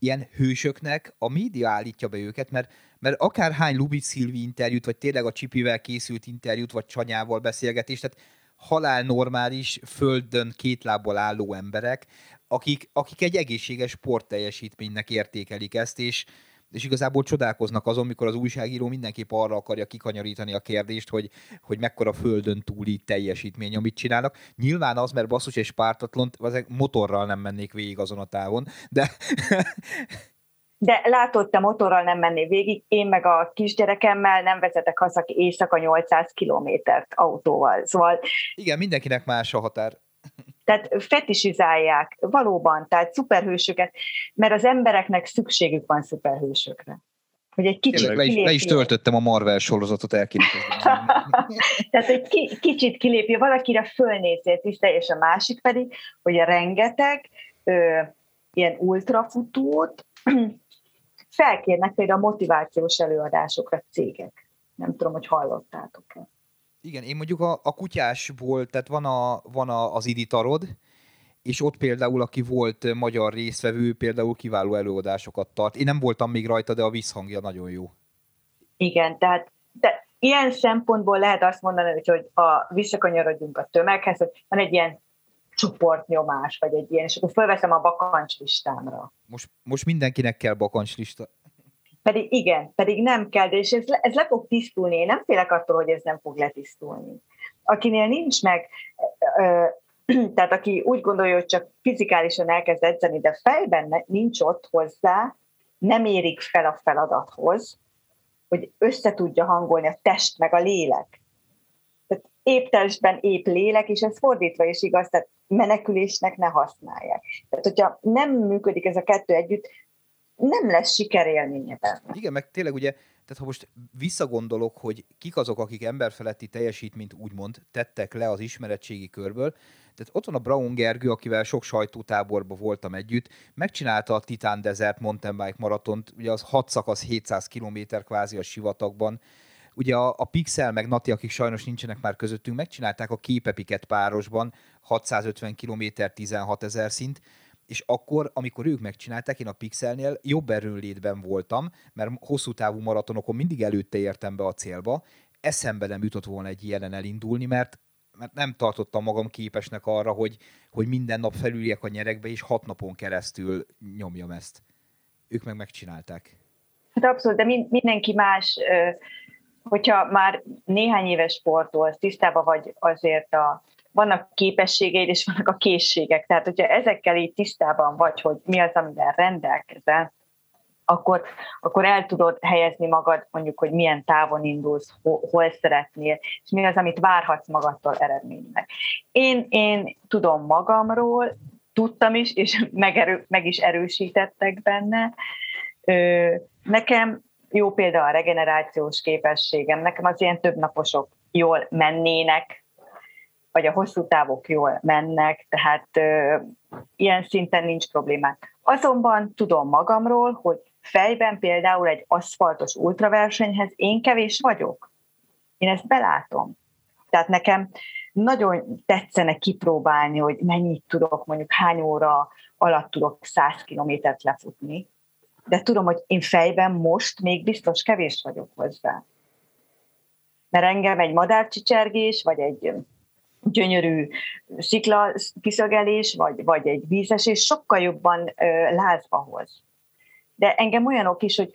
ilyen hősöknek a média állítja be őket, mert, mert akár hány Lubit Szilvi interjút, vagy tényleg a Csipivel készült interjút, vagy Csanyával beszélgetést, tehát halál normális, földön két lábbal álló emberek, akik, akik egy egészséges sportteljesítménynek értékelik ezt, és, és igazából csodálkoznak azon, mikor az újságíró mindenképp arra akarja kikanyarítani a kérdést, hogy, hogy mekkora földön túli teljesítmény, amit csinálnak. Nyilván az, mert basszus és pártatlont, ezek motorral nem mennék végig azon a távon, de... De látod, te motorral nem mennél végig, én meg a kisgyerekemmel nem vezetek haza éjszaka 800 kilométert autóval. Szóval... Igen, mindenkinek más a határ. Tehát fetisizálják valóban, tehát szuperhősöket, mert az embereknek szükségük van szuperhősökre. Hogy egy kicsit le, is, le is töltöttem a Marvel sorozatot, el Tehát egy kicsit kilépje, valakire fölnézést is, és a másik pedig, hogy a rengeteg ö, ilyen ultrafutót felkérnek például a motivációs előadásokra cégek. Nem tudom, hogy hallottátok-e. Igen, én mondjuk a, a kutyásból, tehát van, a, van a, az iditarod, és ott például, aki volt magyar részvevő, például kiváló előadásokat tart. Én nem voltam még rajta, de a visszhangja nagyon jó. Igen, tehát de ilyen szempontból lehet azt mondani, hogy, a, visszakanyarodjunk a tömeghez, hogy van egy ilyen csoportnyomás, vagy egy ilyen, és akkor felveszem a bakancslistámra. Most, most mindenkinek kell bakancslista. Pedig igen, pedig nem kell, de és ez, ez le fog tisztulni. Én nem félek attól, hogy ez nem fog letisztulni. Akinél nincs meg, ö, tehát aki úgy gondolja, hogy csak fizikálisan elkezd edzeni, de fejben nincs ott hozzá, nem érik fel a feladathoz, hogy össze tudja hangolni a test meg a lélek. Tehát épp testben épp lélek, és ez fordítva is igaz, tehát menekülésnek ne használják. Tehát, hogyha nem működik ez a kettő együtt, nem lesz sikerélménye benne. Igen, meg tényleg ugye, tehát ha most visszagondolok, hogy kik azok, akik emberfeletti teljesítményt úgymond tettek le az ismeretségi körből, tehát ott van a Brown Gergő, akivel sok sajtótáborban voltam együtt, megcsinálta a Titan Desert mountain bike maratont, ugye az 6 szakasz 700 km kvázi a sivatagban, ugye a, a Pixel meg Nati, akik sajnos nincsenek már közöttünk, megcsinálták a képepiket párosban 650 km 16 ezer szint, és akkor, amikor ők megcsinálták, én a Pixelnél jobb erőnlétben voltam, mert hosszú távú maratonokon mindig előtte értem be a célba, eszembe nem jutott volna egy ilyenen elindulni, mert mert nem tartottam magam képesnek arra, hogy, hogy minden nap felüljek a nyerekbe, és hat napon keresztül nyomjam ezt. Ők meg megcsinálták. Hát abszolút, de mindenki más, hogyha már néhány éves sportolsz, tisztában vagy azért a, vannak képességeid, és vannak a készségek. Tehát, hogyha ezekkel így tisztában vagy, hogy mi az, amivel rendelkezel, akkor, akkor el tudod helyezni magad, mondjuk, hogy milyen távon indulsz, hol, hol szeretnél, és mi az, amit várhatsz magadtól eredménynek. Én, én tudom magamról, tudtam is, és megerő, meg is erősítettek benne. Ö, nekem jó példa a regenerációs képességem, nekem az ilyen többnaposok jól mennének, vagy a hosszú távok jól mennek, tehát ö, ilyen szinten nincs problémák. Azonban tudom magamról, hogy fejben például egy aszfaltos ultraversenyhez én kevés vagyok. Én ezt belátom. Tehát nekem nagyon tetszene kipróbálni, hogy mennyit tudok, mondjuk hány óra alatt tudok 100 kilométert lefutni, de tudom, hogy én fejben most még biztos kevés vagyok hozzá. Mert engem egy madárcsicsergés, vagy egy gyönyörű szikla kiszögelés, vagy, vagy egy vízesés sokkal jobban ö, lázba de engem olyanok is, hogy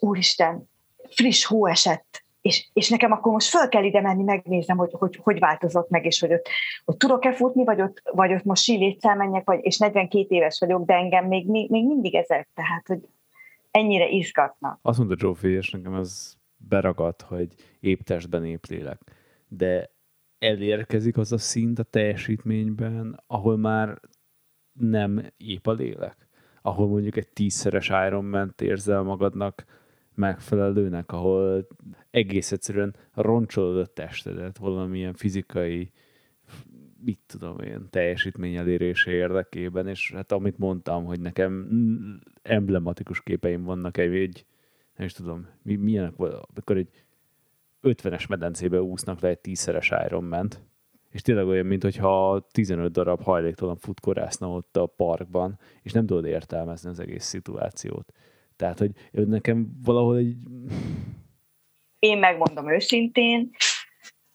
úristen, friss hó esett, és, és nekem akkor most föl kell ide menni, megnézem, hogy hogy, hogy változott meg, és hogy ott, hogy tudok-e futni, vagy ott, vagy ott most síléccel menjek, vagy, és 42 éves vagyok, de engem még, még, még mindig ezek, tehát, hogy ennyire izgatnak. Azt mondta Zsófi, és nekem az beragadt, hogy épp testben, épp lélek. De elérkezik az a szint a teljesítményben, ahol már nem épp a lélek. Ahol mondjuk egy tízszeres ironman érzel magadnak megfelelőnek, ahol egész egyszerűen roncsolod a testedet valamilyen fizikai mit tudom én, teljesítmény elérése érdekében, és hát amit mondtam, hogy nekem emblematikus képeim vannak egy, nem is tudom, mi, milyenek, amikor egy 50-es medencébe úsznak le egy tízszeres Ironman-t, és tényleg olyan, mintha 15 darab hajléktalan futkorászna ott a parkban, és nem tudod értelmezni az egész szituációt. Tehát, hogy nekem valahol egy... Én megmondom őszintén,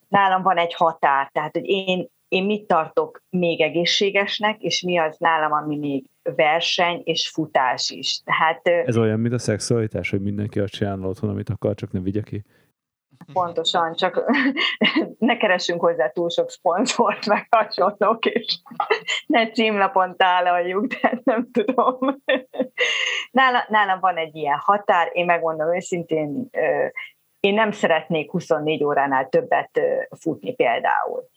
nálam van egy határ, tehát, hogy én, én mit tartok még egészségesnek, és mi az nálam, ami még verseny és futás is. Tehát, Ez olyan, mint a szexualitás, hogy mindenki azt csinál otthon, amit akar, csak ne vigye ki? Pontosan, csak ne keressünk hozzá túl sok szponzort, meg hasonlók, és ne címlapon tálaljuk, de nem tudom. Nálam, nálam van egy ilyen határ, én megmondom őszintén, én nem szeretnék 24 óránál többet futni például.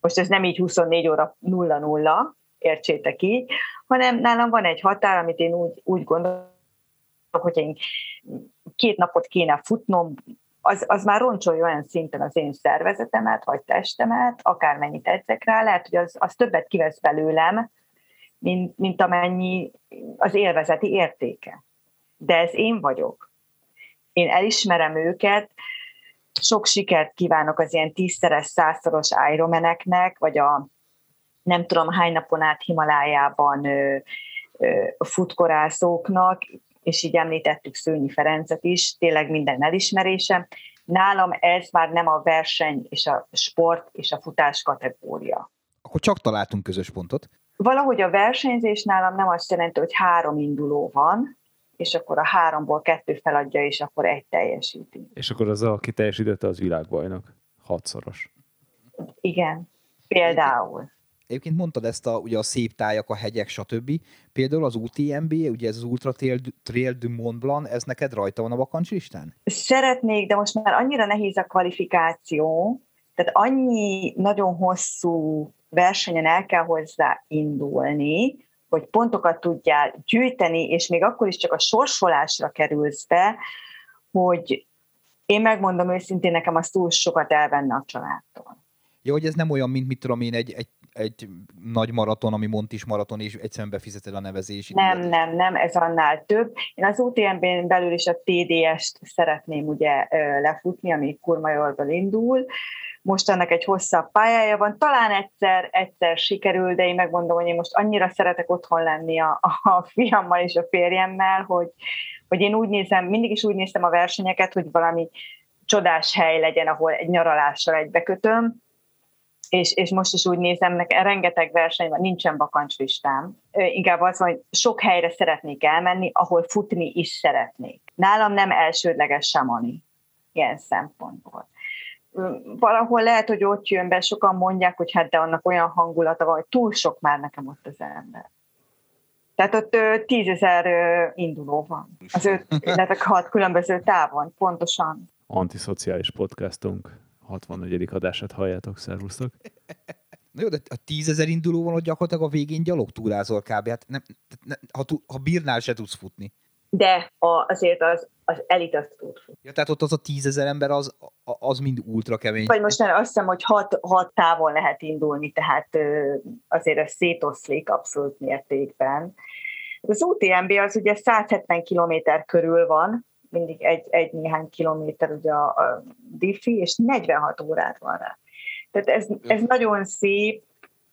Most ez nem így 24 óra 0-0, értsétek így, hanem nálam van egy határ, amit én úgy, úgy gondolom, hogy én két napot kéne futnom, az, az már roncsolja olyan szinten az én szervezetemet, vagy testemet, akármennyit edzek rá, lehet, hogy az, az többet kivesz belőlem, mint, mint amennyi az élvezeti értéke. De ez én vagyok. Én elismerem őket, sok sikert kívánok az ilyen tízszeres, százszoros Ironmaneknek, vagy a nem tudom hány napon át Himalájában futkorászóknak, és így említettük Szőnyi Ferencet is, tényleg minden elismerése. Nálam ez már nem a verseny és a sport és a futás kategória. Akkor csak találtunk közös pontot. Valahogy a versenyzés nálam nem azt jelenti, hogy három induló van, és akkor a háromból kettő feladja, és akkor egy teljesíti. És akkor az, aki teljesítette, az világbajnok. Hatszoros. Igen, például. Egyébként mondtad ezt a, ugye a szép tájak, a hegyek, stb. Például az UTMB, ugye ez az Ultra Trail, du Mont Blanc, ez neked rajta van a listán? Szeretnék, de most már annyira nehéz a kvalifikáció, tehát annyi nagyon hosszú versenyen el kell hozzá indulni, hogy pontokat tudjál gyűjteni, és még akkor is csak a sorsolásra kerülsz be, hogy én megmondom őszintén, nekem az túl sokat elvenne a családtól. Jó, hogy ez nem olyan, mint mit tudom én, egy, egy, egy nagy maraton, ami Montis maraton, és egyszerűen befizeted a nevezési. Nem, nem, nem, ez annál több. Én az UTMB-n belül is a TDS-t szeretném ugye lefutni, ami Kurmajorból indul, most annak egy hosszabb pályája van, talán egyszer, egyszer sikerül, de én megmondom, hogy én most annyira szeretek otthon lenni a, a fiammal és a férjemmel, hogy, hogy én úgy nézem, mindig is úgy néztem a versenyeket, hogy valami csodás hely legyen, ahol egy nyaralással egybekötöm, és, és most is úgy nézem, nekem rengeteg verseny van, nincsen bakancslistám. Inkább az van, hogy sok helyre szeretnék elmenni, ahol futni is szeretnék. Nálam nem elsődleges Samani ilyen szempontból valahol lehet, hogy ott jön be, sokan mondják, hogy hát de annak olyan hangulata van, hogy túl sok már nekem ott az ember. Tehát ott tízezer induló van. Az öt, illetve hat különböző távon, pontosan. Antiszociális podcastunk 64. adását halljátok, szervusztok. Na jó, de a tízezer induló van, hogy gyakorlatilag a végén gyalog túrázol kb. Hát nem, nem, ha, ha bírnál, se tudsz futni de a, azért az, az elit azt tud Ja, tehát ott az a tízezer ember, az, az mind ultra kemény. Vagy most már azt hiszem, hogy hat, hat távon lehet indulni, tehát azért ez szétoszlik abszolút mértékben. Az UTMB az ugye 170 km körül van, mindig egy, egy néhány kilométer ugye a, a diffi, és 46 órát van rá. Tehát ez, ez nagyon szép,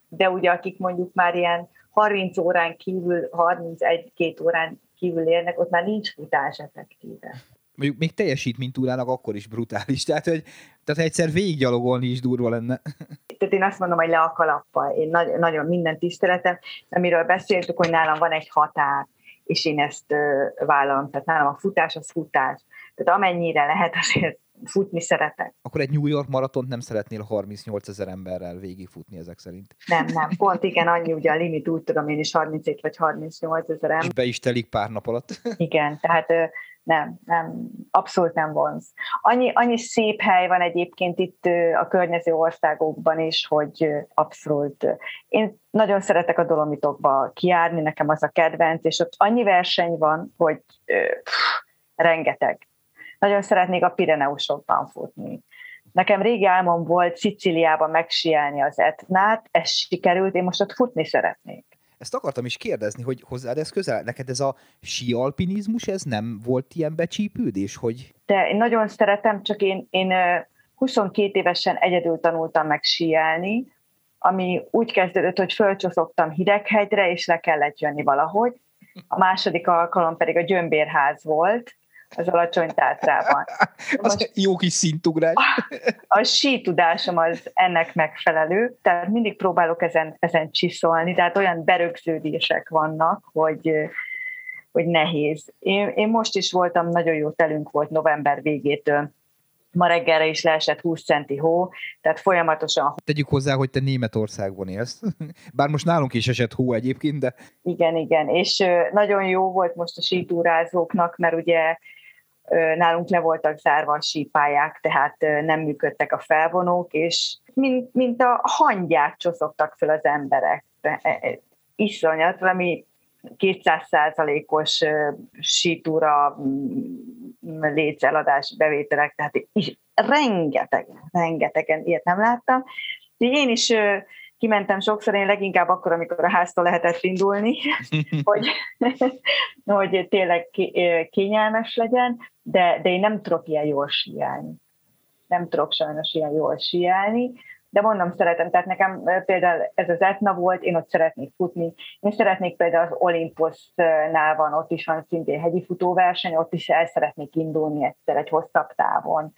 de ugye akik mondjuk már ilyen 30 órán kívül, 31-2 órán kívül érnek, ott már nincs futás effektíve. Mondjuk még teljesítménytúrának akkor is brutális, tehát, hogy tehát egyszer végiggyalogolni is durva lenne. Tehát én azt mondom, hogy le a kalappal. Én nagy, nagyon minden tiszteletem, amiről beszéltük, hogy nálam van egy határ, és én ezt vállalom. Tehát nálam a futás az futás. Tehát amennyire lehet, azért futni szeretek. Akkor egy New York maratont nem szeretnél 38 ezer emberrel végigfutni ezek szerint? Nem, nem, pont igen, annyi ugye a limit, úgy tudom én is 37 vagy 38 ezer ember. És be is telik pár nap alatt. Igen, tehát nem, nem, abszolút nem vonz. Annyi, annyi szép hely van egyébként itt a környező országokban is, hogy abszolút. Én nagyon szeretek a Dolomitokba kiárni, nekem az a kedvenc, és ott annyi verseny van, hogy pff, rengeteg nagyon szeretnék a Pireneusokban futni. Nekem régi álmom volt Sziciliában megsielni az Etnát, ez sikerült, én most ott futni szeretnék. Ezt akartam is kérdezni, hogy hozzád ez közel? Neked ez a sialpinizmus, ez nem volt ilyen becsípődés, hogy... De én nagyon szeretem, csak én, én 22 évesen egyedül tanultam meg síelni, ami úgy kezdődött, hogy fölcsoszogtam hideghegyre, és le kellett jönni valahogy. A második alkalom pedig a Gyömbérház volt, az alacsony tátrában. az jó kis szintugrás. A, a sí tudásom az ennek megfelelő, tehát mindig próbálok ezen, ezen csiszolni, tehát olyan berögződések vannak, hogy, hogy nehéz. Én, én most is voltam, nagyon jó telünk volt november végétől, ma reggelre is leesett 20 centi hó, tehát folyamatosan... Tegyük hozzá, hogy te Németországban élsz. Bár most nálunk is esett hó egyébként, de... Igen, igen, és nagyon jó volt most a sítúrázóknak, mert ugye nálunk le voltak zárva a sípályák, tehát nem működtek a felvonók, és mint, mint a hangyák csoszogtak fel az emberek. E, e, iszonyat, valami 200%-os sítúra létzeladás bevételek, tehát is, rengetegen, rengetegen ilyet nem láttam. Én is kimentem sokszor, én leginkább akkor, amikor a háztól lehetett indulni, hogy, hogy tényleg kényelmes legyen, de, de én nem tudok ilyen jól síelni. Nem tudok sajnos ilyen jól síelni, de mondom, szeretem, tehát nekem például ez az Etna volt, én ott szeretnék futni, én szeretnék például az Olympusnál van, ott is van szintén hegyi futóverseny, ott is el szeretnék indulni egyszer egy hosszabb távon.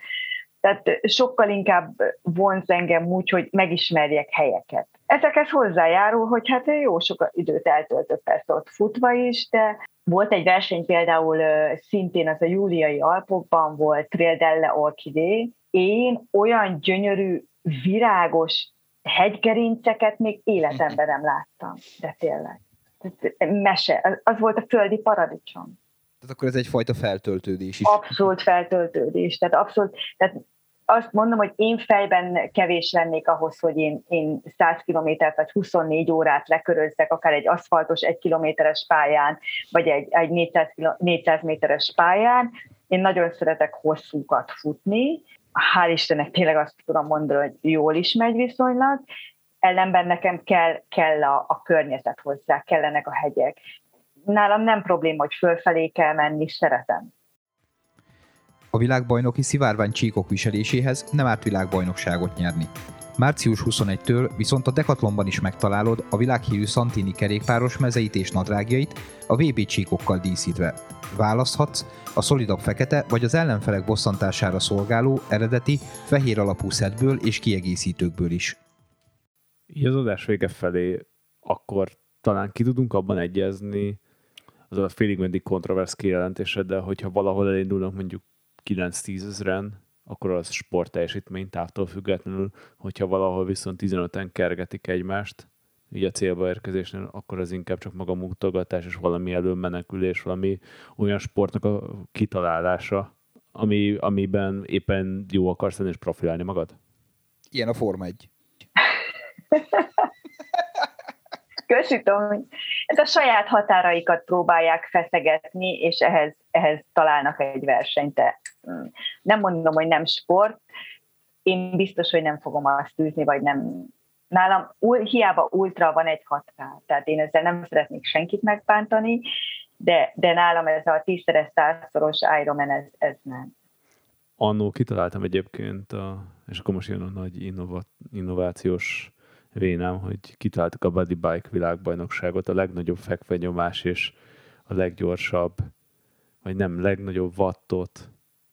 Tehát sokkal inkább vonz engem úgy, hogy megismerjek helyeket. Ezekhez hozzájárul, hogy hát jó sok időt eltöltött persze ott futva is, de volt egy verseny például szintén az a júliai Alpokban volt Trail delle Orchidé. Én olyan gyönyörű, virágos hegygerinceket még életemben nem láttam, de tényleg. Mese, az volt a földi paradicsom. Tehát akkor ez egyfajta feltöltődés is. Abszolút feltöltődés. Tehát abszolút, tehát azt mondom, hogy én fejben kevés lennék ahhoz, hogy én, én 100 kilométert vagy 24 órát lekörözzek, akár egy aszfaltos egy kilométeres pályán, vagy egy, egy 400, 400 méteres pályán. Én nagyon szeretek hosszúkat futni. Hál' Istennek tényleg azt tudom mondani, hogy jól is megy viszonylag. Ellenben nekem kell, kell a, a környezet hozzá, kellenek a hegyek. Nálam nem probléma, hogy fölfelé kell menni, szeretem a világbajnoki szivárvány csíkok viseléséhez nem árt világbajnokságot nyerni. Március 21-től viszont a Decathlonban is megtalálod a világhírű Santini kerékpáros mezeit és nadrágjait a VB csíkokkal díszítve. Választhatsz a szolidabb fekete vagy az ellenfelek bosszantására szolgáló eredeti fehér alapú szedből és kiegészítőkből is. Így az adás vége felé akkor talán ki tudunk abban egyezni, az a félig meddig kontroversz kijelentéseddel, hogyha valahol elindulnak mondjuk 9-10 ezeren, akkor az sport távtól függetlenül, hogyha valahol viszont 15-en kergetik egymást, így a célba érkezésnél, akkor az inkább csak maga mutogatás és valami elől menekülés, valami olyan sportnak a kitalálása, ami, amiben éppen jó akarsz lenni és profilálni magad? Ilyen a Forma 1. Köszi, Tomi. Ez a saját határaikat próbálják feszegetni, és ehhez, ehhez találnak egy versenyt. Mm, nem mondom, hogy nem sport, én biztos, hogy nem fogom azt űzni, vagy nem. Nálam hiába ultra van egy határ, tehát én ezzel nem szeretnék senkit megbántani, de, de nálam ez a tízszeres, százszoros Ironman, ez, ez nem. Annó kitaláltam egyébként, a, és akkor most jön a nagy innova, innovációs vénám, hogy kitaláltuk a Buddy Bike világbajnokságot, a legnagyobb fekvenyomás és a leggyorsabb, vagy nem, legnagyobb wattot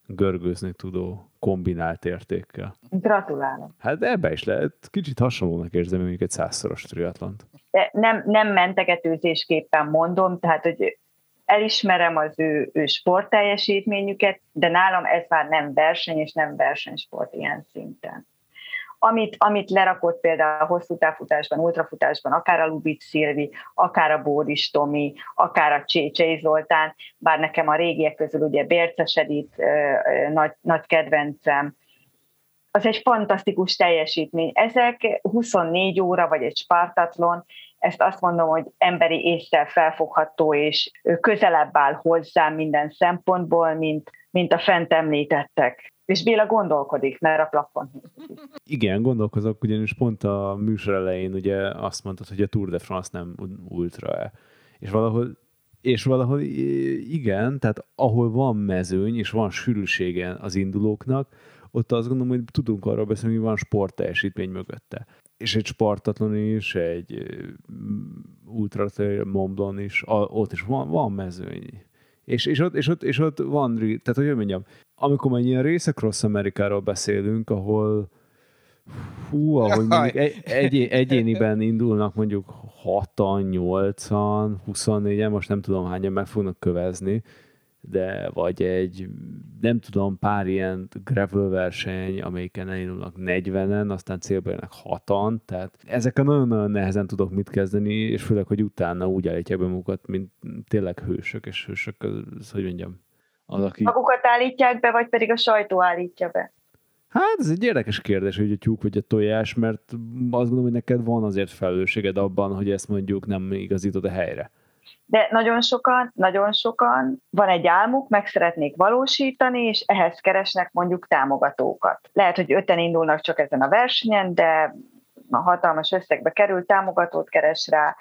görgőzni tudó kombinált értékkel. Gratulálok. Hát ebbe is lehet, kicsit hasonlónak érzem, mondjuk egy százszoros triatlont. De nem, nem mentegetőzésképpen mondom, tehát, hogy elismerem az ő, ő sportteljesítményüket, de nálam ez már nem verseny, és nem versenysport ilyen szinten amit, amit lerakott például a hosszú távfutásban, ultrafutásban, akár a Lubic Szilvi, akár a Bóris Tomi, akár a Csécsei Zoltán, bár nekem a régiek közül ugye Bérces Edith, nagy, nagy kedvencem, az egy fantasztikus teljesítmény. Ezek 24 óra, vagy egy Spartatlon, ezt azt mondom, hogy emberi észre felfogható, és közelebb áll hozzá minden szempontból, mint, mint a fent említettek. És Béla gondolkodik, mert a plafon. Igen, gondolkozok, ugyanis pont a műsor elején ugye azt mondtad, hogy a Tour de France nem ultra-e. És valahol és valahol igen, tehát ahol van mezőny, és van sűrűsége az indulóknak, ott azt gondolom, hogy tudunk arról beszélni, hogy van sportteljesítmény mögötte. És egy Spartatlon is, egy Ultra Mont is, ott is van, van mezőny. És, és, ott, és, ott, és ott van, tehát hogy mondjam, amikor már ilyen részek Cross Amerikáról beszélünk, ahol hú, ahogy mondjuk egy, egy, egyéniben indulnak mondjuk 6-an, 8-an, 24-en, most nem tudom hányan meg fognak kövezni, de vagy egy, nem tudom, pár ilyen gravel verseny, amelyiken elindulnak 40-en, aztán célba jönnek 6-an, tehát ezekkel nagyon-nagyon nehezen tudok mit kezdeni, és főleg, hogy utána úgy állítják be magukat, mint tényleg hősök, és hősök, az, hogy mondjam, az, aki... Magukat állítják be, vagy pedig a sajtó állítja be? Hát ez egy érdekes kérdés, hogy a tyúk vagy a tojás, mert azt gondolom, hogy neked van azért felelősséged abban, hogy ezt mondjuk nem igazítod a helyre. De nagyon sokan, nagyon sokan van egy álmuk, meg szeretnék valósítani, és ehhez keresnek mondjuk támogatókat. Lehet, hogy öten indulnak csak ezen a versenyen, de a hatalmas összegbe kerül, támogatót keres rá.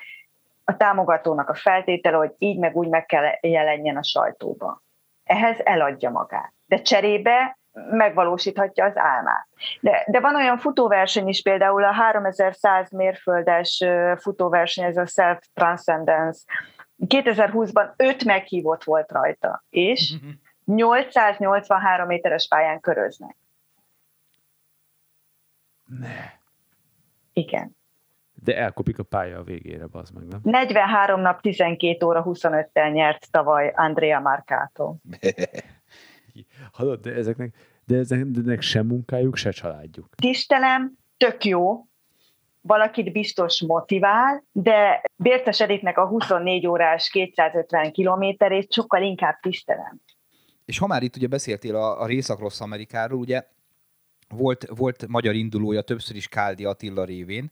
A támogatónak a feltétele, hogy így meg úgy meg kell jelenjen a sajtóban ehhez eladja magát. De cserébe megvalósíthatja az álmát. De, de van olyan futóverseny is, például a 3100 mérföldes futóverseny, ez a Self Transcendence. 2020-ban öt meghívott volt rajta, és 883 méteres pályán köröznek. Ne. Igen. De elkopik a pálya a végére, az meg, nem? 43 nap, 12 óra, 25-tel nyert tavaly Andrea Marcato. Hallod, de ezeknek, de ezeknek sem munkájuk, se családjuk. Tisztelem, tök jó, valakit biztos motivál, de Bértes Editnek a 24 órás 250 kilométerét sokkal inkább tisztelem. És ha már itt ugye beszéltél a, a Részakrosz Amerikáról, ugye volt, volt magyar indulója többször is Káldi Attila révén,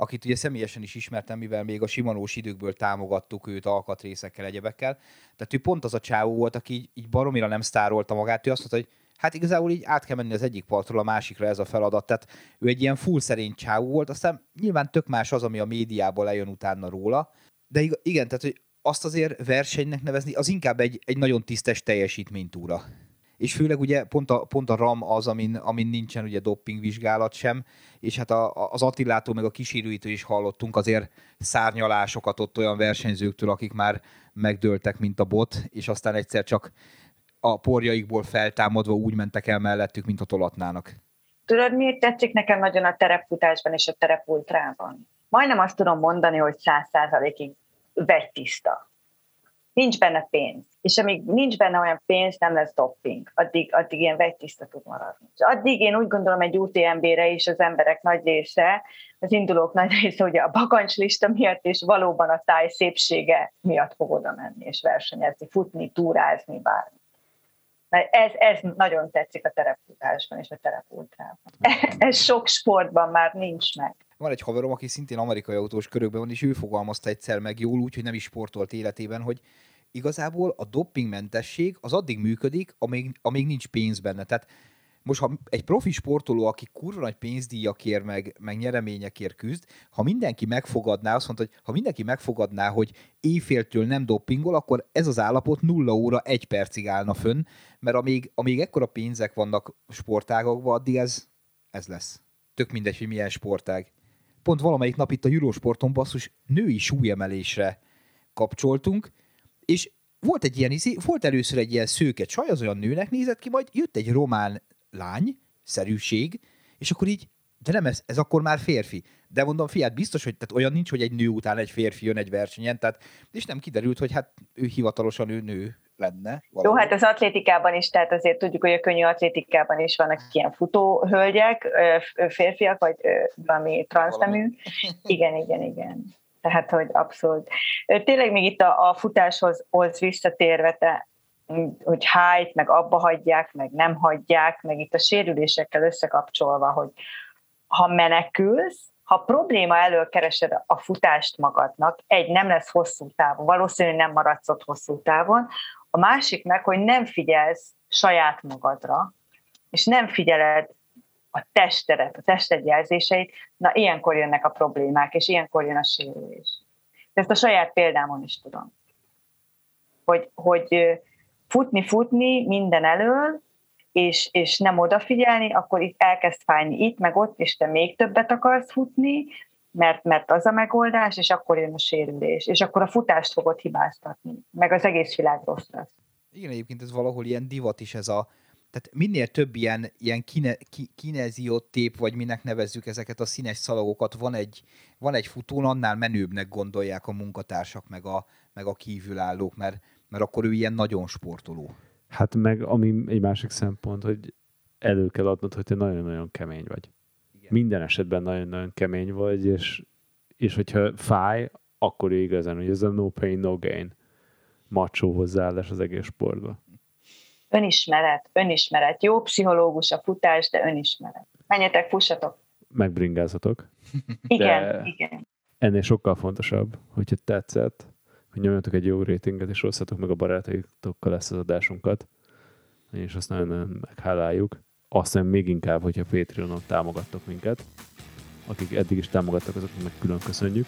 akit ugye személyesen is ismertem, mivel még a simanós időkből támogattuk őt alkatrészekkel, egyebekkel. Tehát ő pont az a csávó volt, aki így, így baromira nem sztárolta magát, ő azt mondta, hogy hát igazából így át kell menni az egyik partról a másikra ez a feladat. Tehát ő egy ilyen full szerény csávó volt, aztán nyilván tök más az, ami a médiából lejön utána róla. De igen, tehát hogy azt azért versenynek nevezni, az inkább egy, egy nagyon tisztes teljesítménytúra és főleg ugye pont a, pont a RAM az, amin, amin nincsen ugye vizsgálat sem, és hát a, az Attilától meg a kísérőitől is hallottunk azért szárnyalásokat ott olyan versenyzőktől, akik már megdőltek, mint a bot, és aztán egyszer csak a porjaikból feltámadva úgy mentek el mellettük, mint a tolatnának. Tudod, miért tetszik nekem nagyon a terepfutásban és a terepultrában? Majdnem azt tudom mondani, hogy száz százalékig vegytiszta nincs benne pénz. És amíg nincs benne olyan pénz, nem lesz dopping. Addig, addig ilyen vegytiszta tud maradni. És addig én úgy gondolom egy UTMB-re is az emberek nagy része, az indulók nagy része ugye a bakancslista miatt, és valóban a táj szépsége miatt fog oda menni, és versenyezni, futni, túrázni, bármi. Mert ez, ez nagyon tetszik a terepfutásban és a terepultrában. Ez sok sportban már nincs meg. Van egy haverom, aki szintén amerikai autós körökben van, és ő fogalmazta egyszer meg jól úgy, hogy nem is sportolt életében, hogy igazából a dopingmentesség az addig működik, amíg, amíg nincs pénz benne. Tehát most, ha egy profi sportoló, aki kurva nagy pénzdíjakért, meg, meg nyereményekért küzd, ha mindenki megfogadná, azt mondta, hogy ha mindenki megfogadná, hogy éjféltől nem doppingol, akkor ez az állapot nulla óra egy percig állna fönn, mert amíg, amíg ekkora pénzek vannak sportágokban, addig ez, ez lesz. Tök mindegy, hogy milyen sportág. Pont valamelyik nap itt a Eurosporton basszus női súlyemelésre kapcsoltunk, és volt egy ilyen, volt először egy ilyen szőke csaj, az olyan nőnek nézett ki, majd jött egy román lány, szerűség, és akkor így, de nem, ez, ez akkor már férfi. De mondom, fiát, biztos, hogy tehát olyan nincs, hogy egy nő után egy férfi jön egy versenyen, tehát, és nem kiderült, hogy hát ő hivatalosan ő nő lenne. Valami. Jó, hát az atlétikában is, tehát azért tudjuk, hogy a könnyű atlétikában is vannak ilyen futóhölgyek, férfiak, vagy valami transznemű. Igen, igen, igen. Tehát, hogy abszolút. Tényleg még itt a, a futáshoz hoz visszatérve, te, hogy hájt, meg abba hagyják, meg nem hagyják, meg itt a sérülésekkel összekapcsolva, hogy ha menekülsz, ha probléma elől keresed a futást magadnak, egy, nem lesz hosszú távon, valószínűleg nem maradsz ott hosszú távon, a másik meg, hogy nem figyelsz saját magadra, és nem figyeled a testedet, a tested jelzéseit, na ilyenkor jönnek a problémák, és ilyenkor jön a sérülés. Ezt a saját példámon is tudom. Hogy, hogy futni, futni minden elől, és, és nem odafigyelni, akkor itt elkezd fájni itt, meg ott, és te még többet akarsz futni, mert, mert az a megoldás, és akkor jön a sérülés, és akkor a futást fogod hibáztatni, meg az egész világ rossz lesz. Igen, egyébként ez valahol ilyen divat is ez a, tehát minél több ilyen, ilyen kine, ki, kineziótép, vagy minek nevezzük ezeket a színes szalagokat, van egy, van egy futón, annál menőbbnek gondolják a munkatársak, meg a, meg a kívülállók, mert, mert akkor ő ilyen nagyon sportoló. Hát meg ami egy másik szempont, hogy elő kell adnod, hogy te nagyon-nagyon kemény vagy. Igen. Minden esetben nagyon-nagyon kemény vagy, és, és hogyha fáj, akkor igazán, hogy ez a no pain, no gain macsó hozzáállás az egész sportban. Önismeret, önismeret. Jó pszichológus a futás, de önismeret. Menjetek, fussatok. Megbringázatok. Igen, de igen. Ennél sokkal fontosabb, hogyha tetszett, hogy nyomjatok egy jó rétinget, és osszatok meg a barátaitokkal ezt az adásunkat. És azt nagyon-nagyon megháláljuk. Aztán még inkább, hogyha Patreonon támogattok minket, akik eddig is támogattak, azoknak meg külön köszönjük.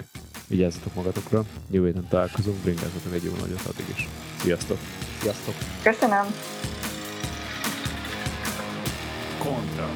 Vigyázzatok magatokra, jövő héten találkozunk, bringázzatok egy jó nagyot addig is. Sziasztok! Sziasztok! Köszönöm! Kontra.